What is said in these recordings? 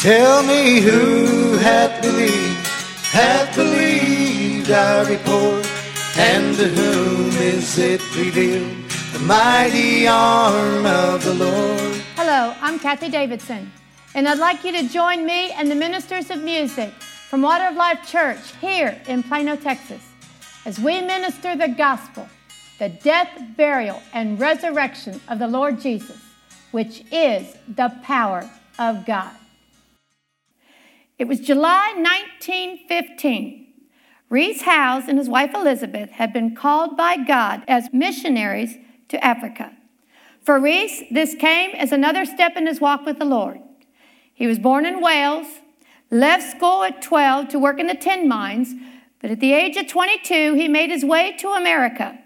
Tell me who hath believed, hath believed our report, and to whom is it revealed, the mighty arm of the Lord. Hello, I'm Kathie Davidson, and I'd like you to join me and the ministers of music from Water of Life Church here in Plano, Texas, as we minister the gospel, the death, burial, and resurrection of the Lord Jesus, which is the power of God. It was July 1915. Rees Howells and his wife Elizabeth had been called by God as missionaries to Africa. For Reese, this came as another step in his walk with the Lord. He was born in Wales, left school at 12 to work in the tin mines, but at the age of 22, he made his way to America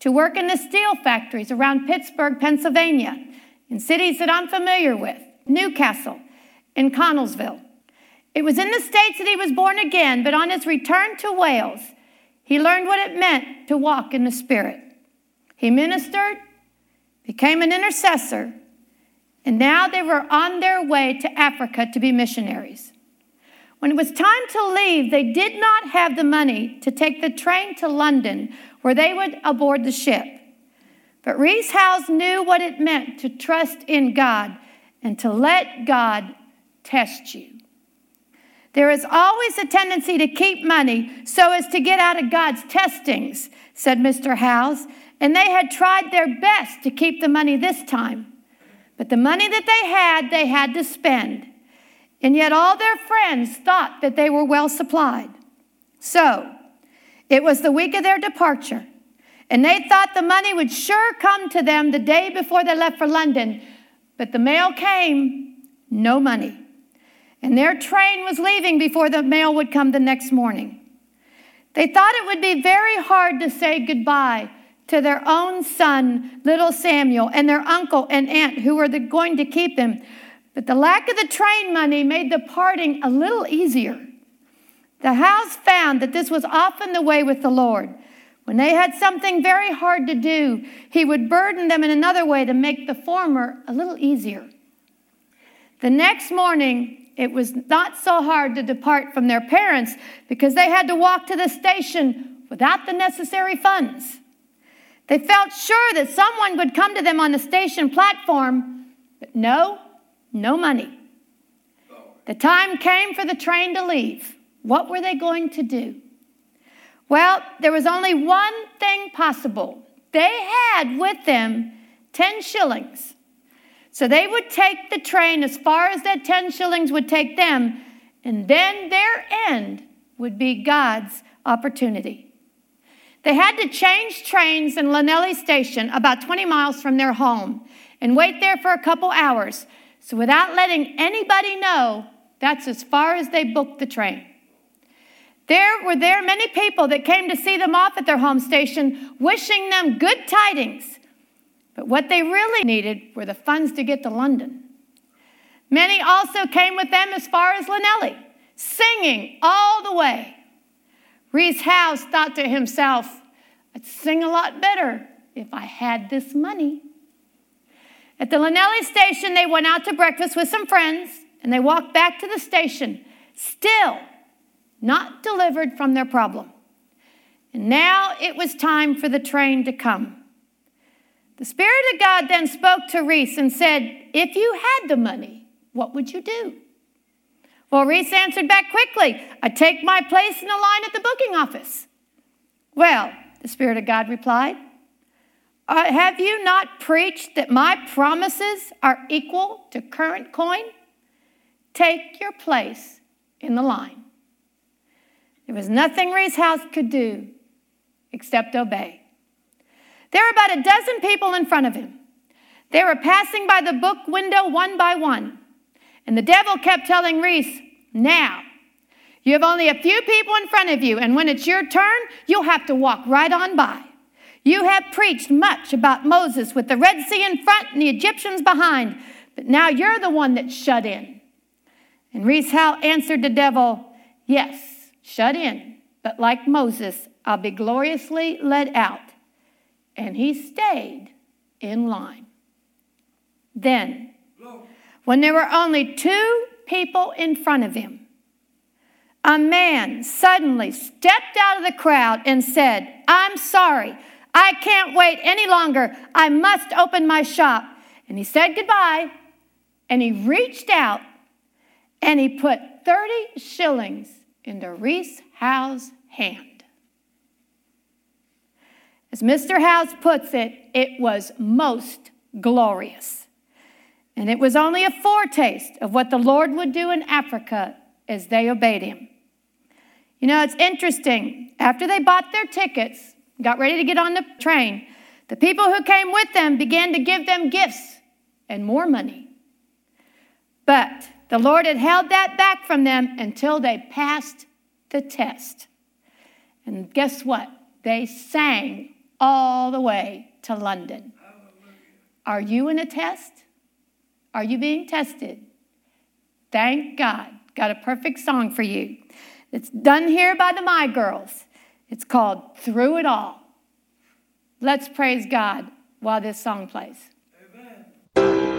to work in the steel factories around Pittsburgh, Pennsylvania, in cities that I'm familiar with New Castle and Connellsville. It was in the States that he was born again, but on his return to Wales, he learned what it meant to walk in the Spirit. He ministered, became an intercessor, and now they were on their way to Africa to be missionaries. When it was time to leave, they did not have the money to take the train to London where they would aboard the ship. But Rees Howells knew what it meant to trust in God and to let God test you. There is always a tendency to keep money so as to get out of God's testings, said Mr. Howells, and they had tried their best to keep the money this time. But the money that they had, they had to spend. And yet all their friends thought that they were well supplied. So, it was the week of their departure, and they thought the money would sure come to them the day before they left for London. But the mail came, no money and their train was leaving before the mail would come the next morning. They thought it would be very hard to say goodbye to their own son, little Samuel, and their uncle and aunt who were the, going to keep him. But the lack of the train money made the parting a little easier. The Howells found that this was often the way with the Lord. When they had something very hard to do, he would burden them in another way to make the former a little easier. The next morning, it was not so hard to depart from their parents because they had to walk to the station without the necessary funds. They felt sure that someone would come to them on the station platform, but no, no money. The time came for the train to leave. What were they going to do? Well, there was only one thing possible. They had with them 10 shillings so they would take the train as far as that 10 shillings would take them, and then their end would be God's opportunity. They had to change trains in Llanelli Station, about 20 miles from their home, and wait there for a couple hours. So, without letting anybody know, that's as far as they booked the train. There were there many people that came to see them off at their home station, wishing them good tidings. But what they really needed were the funds to get to London. Many also came with them as far as Llanelli, singing all the way. Rees Howells thought to himself, I'd sing a lot better if I had this money. At the Llanelli station, they went out to breakfast with some friends and they walked back to the station, still not delivered from their problem. And now it was time for the train to come. The Spirit of God then spoke to Rees and said, If you had the money, what would you do? Well, Rees answered back quickly, I take my place in the line at the booking office. Well, the Spirit of God replied, uh, Have you not preached that my promises are equal to current coin? Take your place in the line. There was nothing Rees Howells could do except obey. There were about a dozen people in front of him. They were passing by the book window one by one. And the devil kept telling Rees, Now, you have only a few people in front of you, and when it's your turn, you'll have to walk right on by. You have preached much about Moses with the Red Sea in front and the Egyptians behind, but now you're the one that's shut in. And Rees Howells answered the devil, Yes, shut in, but like Moses, I'll be gloriously led out and he stayed in line. Then, when there were only two people in front of him. A man suddenly stepped out of the crowd and said, I'm sorry. I can't wait any longer. I must open my shop. And he said goodbye and he reached out and he put 30 shillings into Rees Howells' hand. As Mr. Howells puts it, it was most glorious. And it was only a foretaste of what the Lord would do in Africa as they obeyed him. You know, it's interesting. After they bought their tickets, got ready to get on the train, the people who came with them began to give them gifts and more money. But the Lord had held that back from them until they passed the test. And guess what? They sang all the way to London. Are you in a test? Are you being tested? Thank God. Got a perfect song for you. It's done here by the My Girls. It's called Through It All. Let's praise God while this song plays. Thank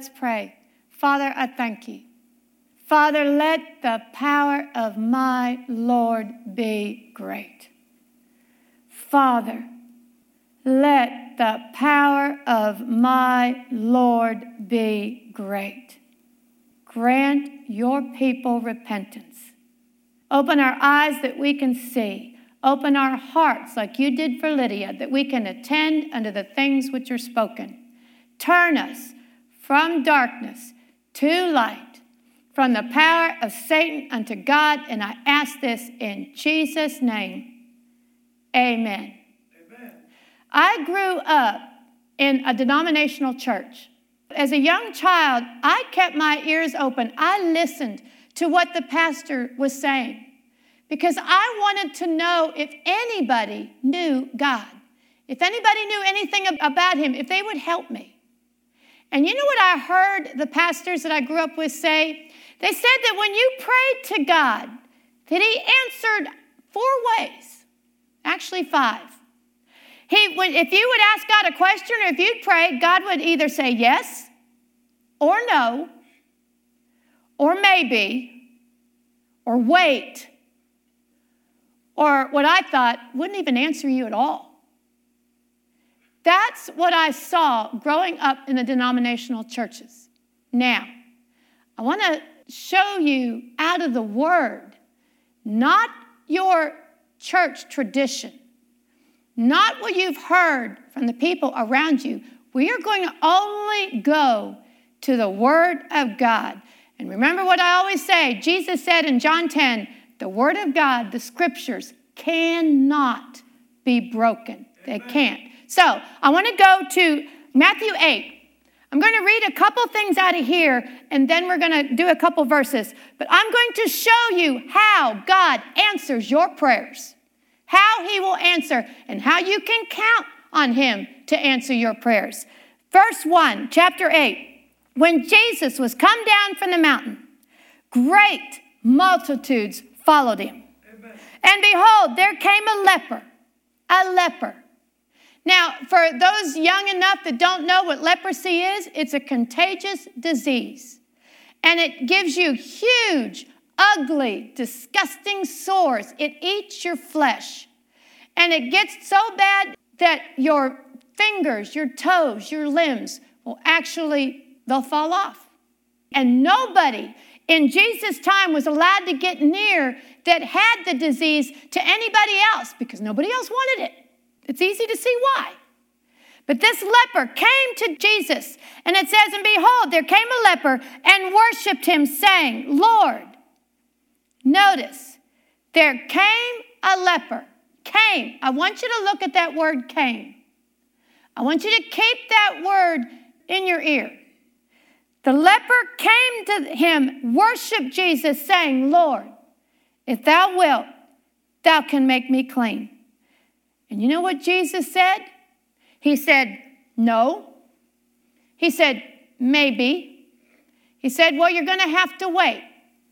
let's pray. Father, I thank you. Father, let the power of my Lord be great. Father, let the power of my Lord be great. Grant your people repentance. Open our eyes that we can see. Open our hearts like you did for Lydia, that we can attend unto the things which are spoken. Turn us from darkness to light, from the power of Satan unto God. And I ask this in Jesus' name. Amen. Amen. I grew up in a denominational church. As a young child, I kept my ears open. I listened to what the pastor was saying because I wanted to know if anybody knew God, if anybody knew anything about Him, if they would help me. And you know what I heard the pastors that I grew up with say? They said that when you prayed to God, that He answered four ways, actually five. He would, if you would ask God a question or if you'd pray, God would either say yes or no or maybe or wait or what I thought wouldn't even answer you at all. That's what I saw growing up in the denominational churches. Now, I want to show you out of the Word, not your church tradition, not what you've heard from the people around you. We are going to only go to the Word of God. And remember what I always say Jesus said in John 10 the Word of God, the Scriptures, cannot be broken. They can't. So I want to go to Matthew 8. I'm going to read a couple things out of here and then we're going to do a couple verses. But I'm going to show you how God answers your prayers, how He will answer, and how you can count on Him to answer your prayers. Verse 1, chapter 8. When Jesus was come down from the mountain, great multitudes followed him. Amen. And behold, there came a leper, a leper now, for those young enough that don't know what leprosy is, it's a contagious disease. And it gives you huge, ugly, disgusting sores. It eats your flesh. And it gets so bad that your fingers, your toes, your limbs will actually they'll fall off. And nobody in Jesus' time was allowed to get near that had the disease to anybody else because nobody else wanted it. It's easy to see why. But this leper came to Jesus, and it says, And behold, there came a leper and worshiped him, saying, Lord, notice, there came a leper. Came. I want you to look at that word came. I want you to keep that word in your ear. The leper came to him, worshiped Jesus, saying, Lord, if thou wilt, thou can make me clean. And you know what Jesus said? He said, No. He said, Maybe. He said, Well, you're going to have to wait.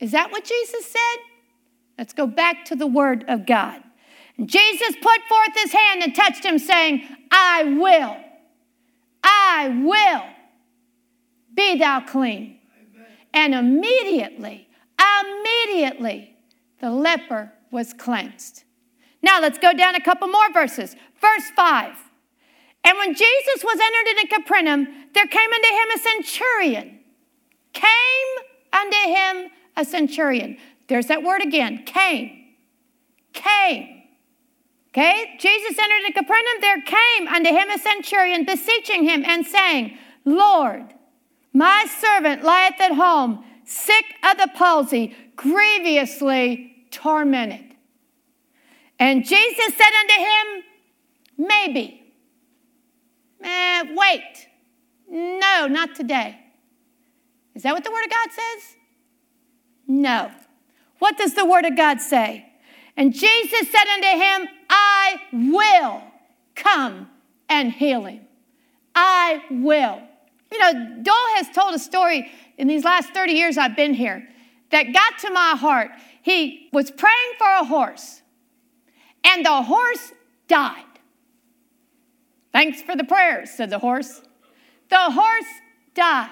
Is that what Jesus said? Let's go back to the Word of God. And Jesus put forth his hand and touched him, saying, I will, I will be thou clean. Amen. And immediately, immediately, the leper was cleansed. Now let's go down a couple more verses. Verse 5. And when Jesus was entered into Capernaum, there came unto him a centurion. Came unto him a centurion. There's that word again. Came. Came. Okay? Jesus entered into Capernaum. There came unto him a centurion, beseeching him and saying, Lord, my servant lieth at home, sick of the palsy, grievously tormented. And Jesus said unto him, Maybe. Eh, wait. No, not today. Is that what the Word of God says? No. What does the Word of God say? And Jesus said unto him, I will come and heal him. I will. You know, Doyle has told a story in these last 30 years I've been here that got to my heart. He was praying for a horse and the horse died. Thanks for the prayers, said the horse. The horse died.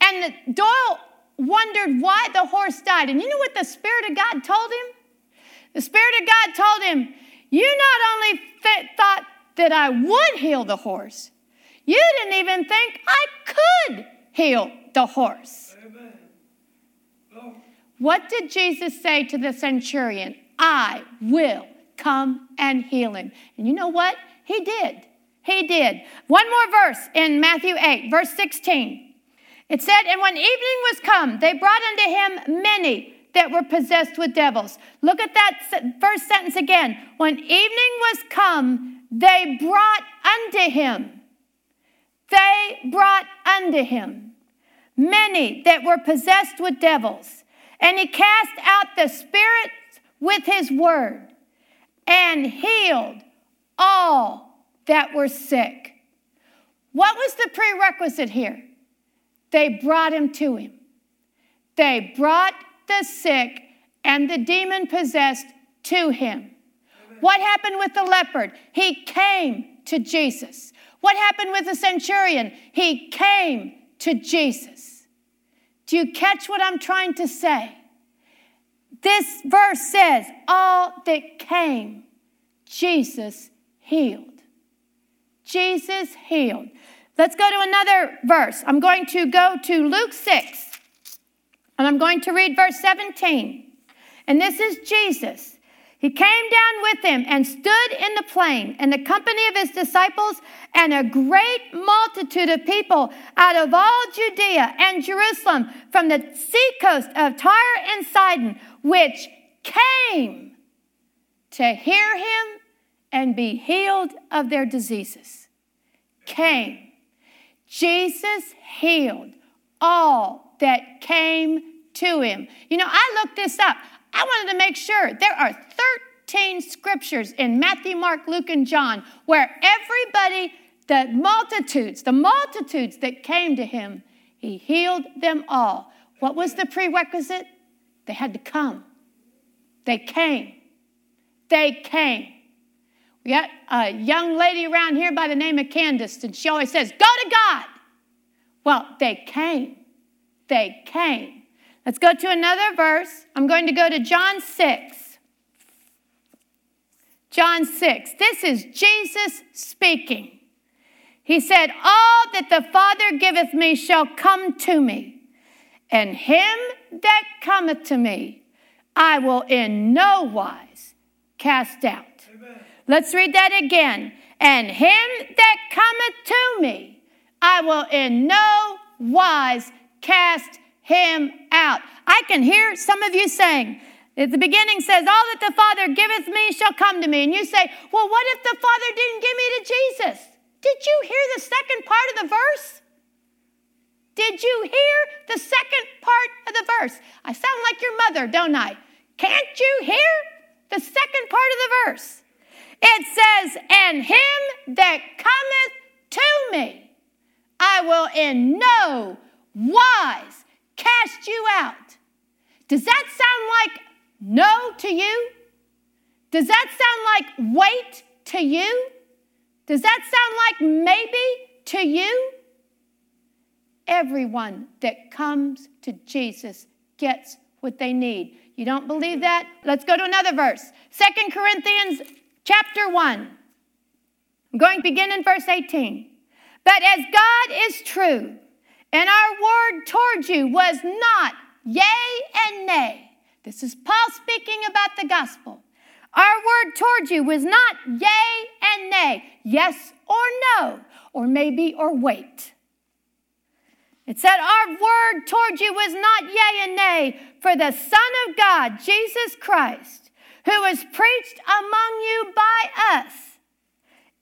And Doyle wondered why the horse died. And you know what the Spirit of God told him? The Spirit of God told him, You not only th- thought that I would heal the horse, you didn't even think I could heal the horse. What did Jesus say to the centurion? I will come and heal him. And you know what? He did. He did. One more verse in Matthew 8, verse 16. It said, And when evening was come, they brought unto him many that were possessed with devils. Look at that first sentence again. When evening was come, they brought unto him. They brought unto him many that were possessed with devils. And he cast out the spirits with his word and healed all that were sick. What was the prerequisite here? They brought him to him. They brought the sick and the demon possessed to him. What happened with the leopard? He came to Jesus. What happened with the centurion? He came to Jesus. Do you catch what I'm trying to say? This verse says, All that came, Jesus healed. Jesus healed. Let's go to another verse. I'm going to go to Luke 6. And I'm going to read verse 17. And this is Jesus. He came down with him and stood in the plain in the company of his disciples and a great multitude of people out of all Judea and Jerusalem from the seacoast of Tyre and Sidon, which came to hear him and be healed of their diseases. Came. Jesus healed all that came to him. You know, I looked this up. I wanted to make sure there are 13 scriptures in Matthew, Mark, Luke, and John where everybody, the multitudes, the multitudes that came to him, he healed them all. What was the prerequisite? They had to come. They came. They came. We got a young lady around here by the name of Candace, and she always says, Go to God. Well, they came. They came. Let's go to another verse. I'm going to go to John 6. John 6. This is Jesus speaking. He said, All that the Father giveth me shall come to me, and him that cometh to me I will in no wise cast out. Amen. Let's read that again. And him that cometh to me I will in no wise cast him out. I can hear some of you saying, at the beginning says, All that the Father giveth me shall come to me. And you say, Well, what if the Father didn't give me to Jesus? Did you hear the second part of the verse? Did you hear the second part of the verse? I sound like your mother, don't I? Can't you hear the second part of the verse? It says, And him that cometh to me, I will in no wise cast you out. Does that sound like no to you? Does that sound like wait to you? Does that sound like maybe to you? Everyone that comes to Jesus gets what they need. You don't believe that? Let's go to another verse. Second Corinthians chapter 1. I'm going to begin in verse 18. But as God is true, and our word towards you was not yea and nay. This is Paul speaking about the gospel. Our word towards you was not yea and nay, yes or no, or maybe or wait. It said, Our word toward you was not yea and nay, for the Son of God, Jesus Christ, who was preached among you by us,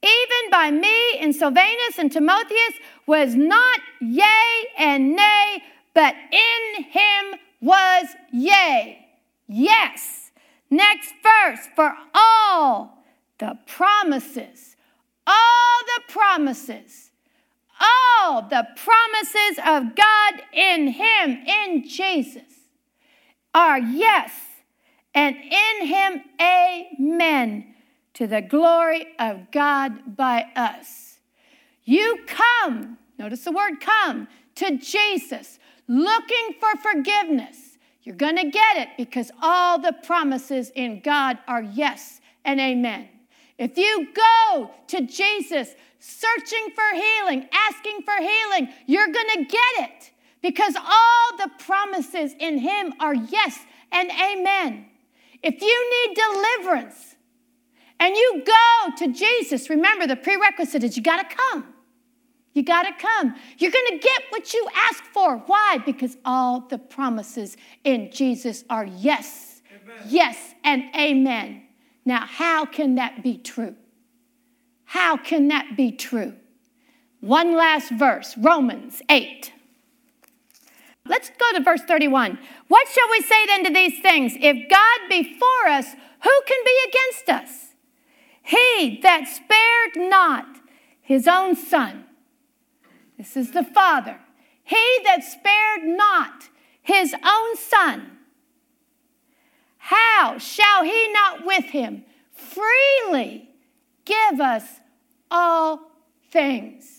even by me and Silvanus and Timotheus, was not yea and nay, but in him was yea. Yes. Next verse, for all the promises, all the promises, all the promises of God in him, in Jesus, are yes, and in him, amen, to the glory of God by us. You come, notice the word come, to Jesus looking for forgiveness, you're going to get it because all the promises in God are yes and amen. If you go to Jesus searching for healing, asking for healing, you're going to get it because all the promises in Him are yes and amen. If you need deliverance and you go to Jesus, remember the prerequisite is you got to come. You got to come. You're going to get what you ask for. Why? Because all the promises in Jesus are yes, amen. yes, and amen. Now, how can that be true? How can that be true? One last verse, Romans 8. Let's go to verse 31. What shall we say then to these things? If God be for us, who can be against us? He that spared not his own son. This is the Father. He that spared not his own son. How shall he not with him freely give us all things?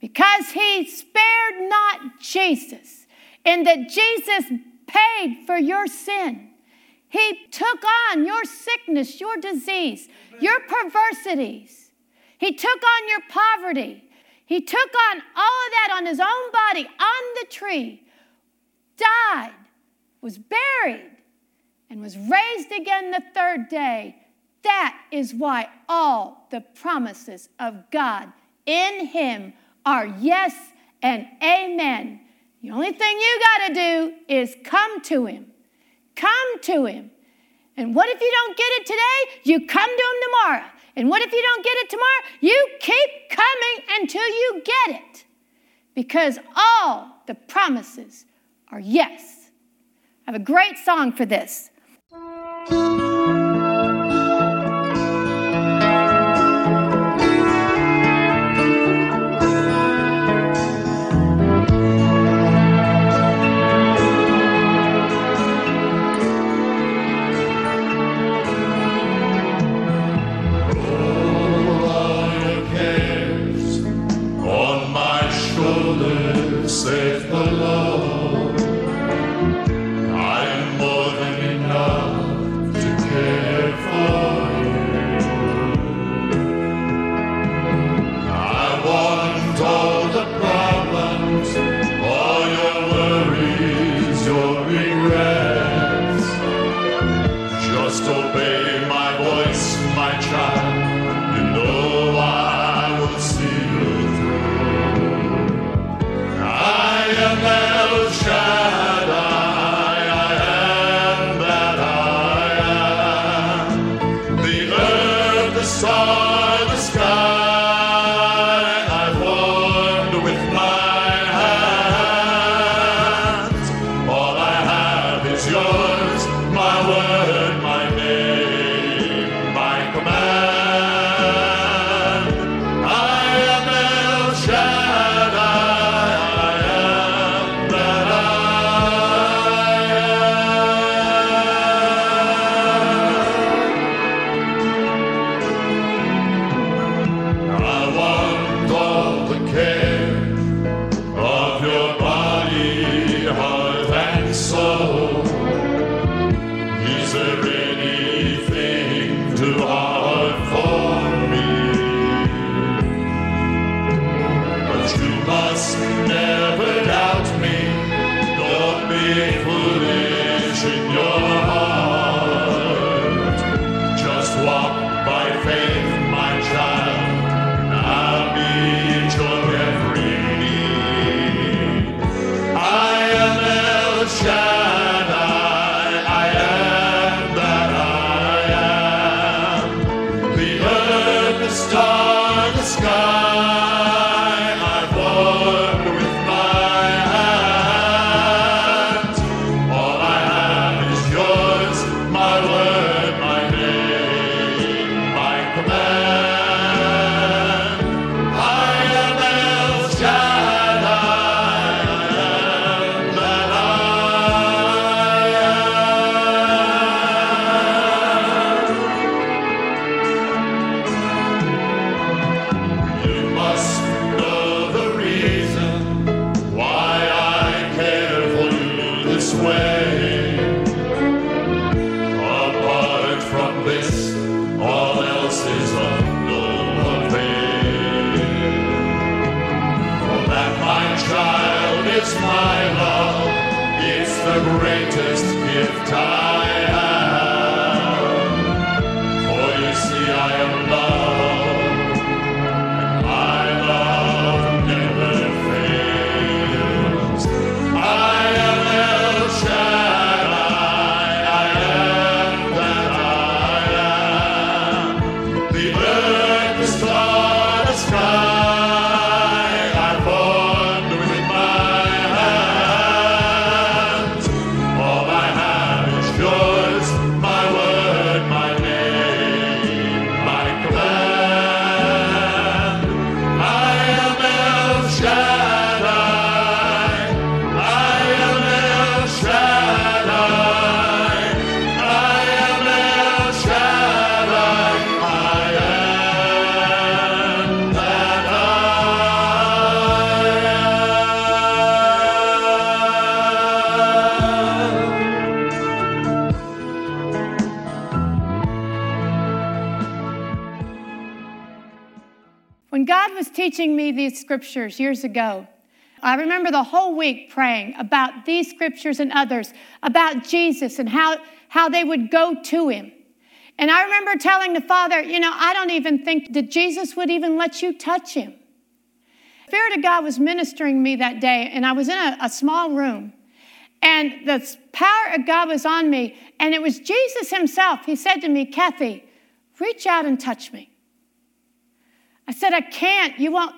because he spared not Jesus, and that Jesus paid for your sin. He took on your sickness, your disease, your perversities. He took on your poverty. He took on all of that on his own body on the tree, died, was buried, and was raised again the third day. That is why all the promises of God in him are yes and amen. The only thing you got to do is come to Him. Come to Him. And what if you don't get it today? You come to Him tomorrow. And what if you don't get it tomorrow? You keep coming until you get it. Because all the promises are yes. I have a great song for this. time. Teaching me these scriptures years ago, I remember the whole week praying about these scriptures and others, about Jesus and how, how they would go to him. And I remember telling the Father, you know, I don't even think that Jesus would even let you touch him. Spirit of God was ministering me that day, and I was in a, a small room. And the power of God was on me, and it was Jesus Himself. He said to me, Kathie, reach out and touch me. I said, I can't. You won't.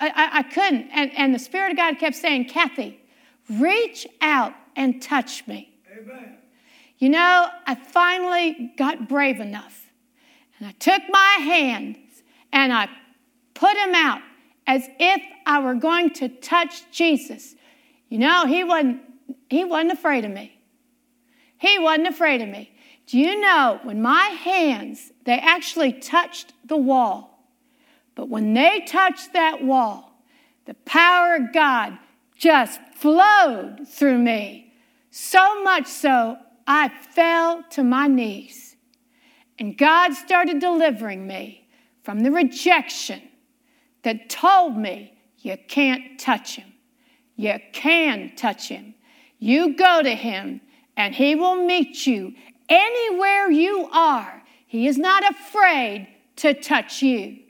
I, I, I couldn't. And, and the Spirit of God kept saying, Kathie, reach out and touch me. Amen. You know, I finally got brave enough. And I took my hands and I put them out as if I were going to touch Jesus. You know, he wasn't, he wasn't afraid of me. He wasn't afraid of me. Do you know when my hands, they actually touched the wall, but when they touched that wall, the power of God just flowed through me. So much so, I fell to my knees. And God started delivering me from the rejection that told me you can't touch him. You can touch him. You go to him, and he will meet you anywhere you are. He is not afraid to touch you.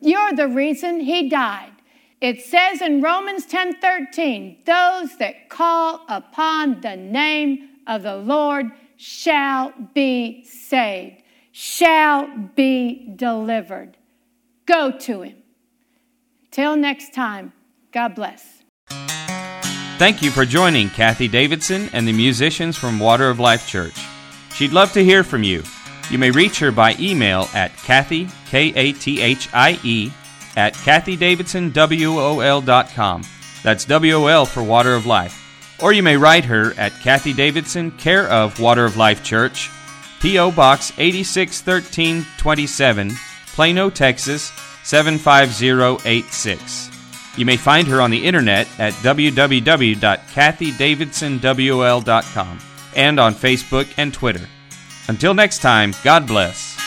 You're the reason he died. It says in Romans 10:13, those that call upon the name of the Lord shall be saved, shall be delivered. Go to him. Till next time, God bless. Thank you for joining Kathie Davidson and the musicians from Water of Life Church. She'd love to hear from you. You may reach her by email at Kathie, K A T H I E, at KathieDavidsonWOL.com. That's W O L for Water of Life. Or you may write her at Kathie Davidson, care of Water of Life Church, P.O. Box 861327, Plano, Texas 75086. You may find her on the internet at www.kathiedavidsonwl.com and on Facebook and Twitter. Until next time, God bless.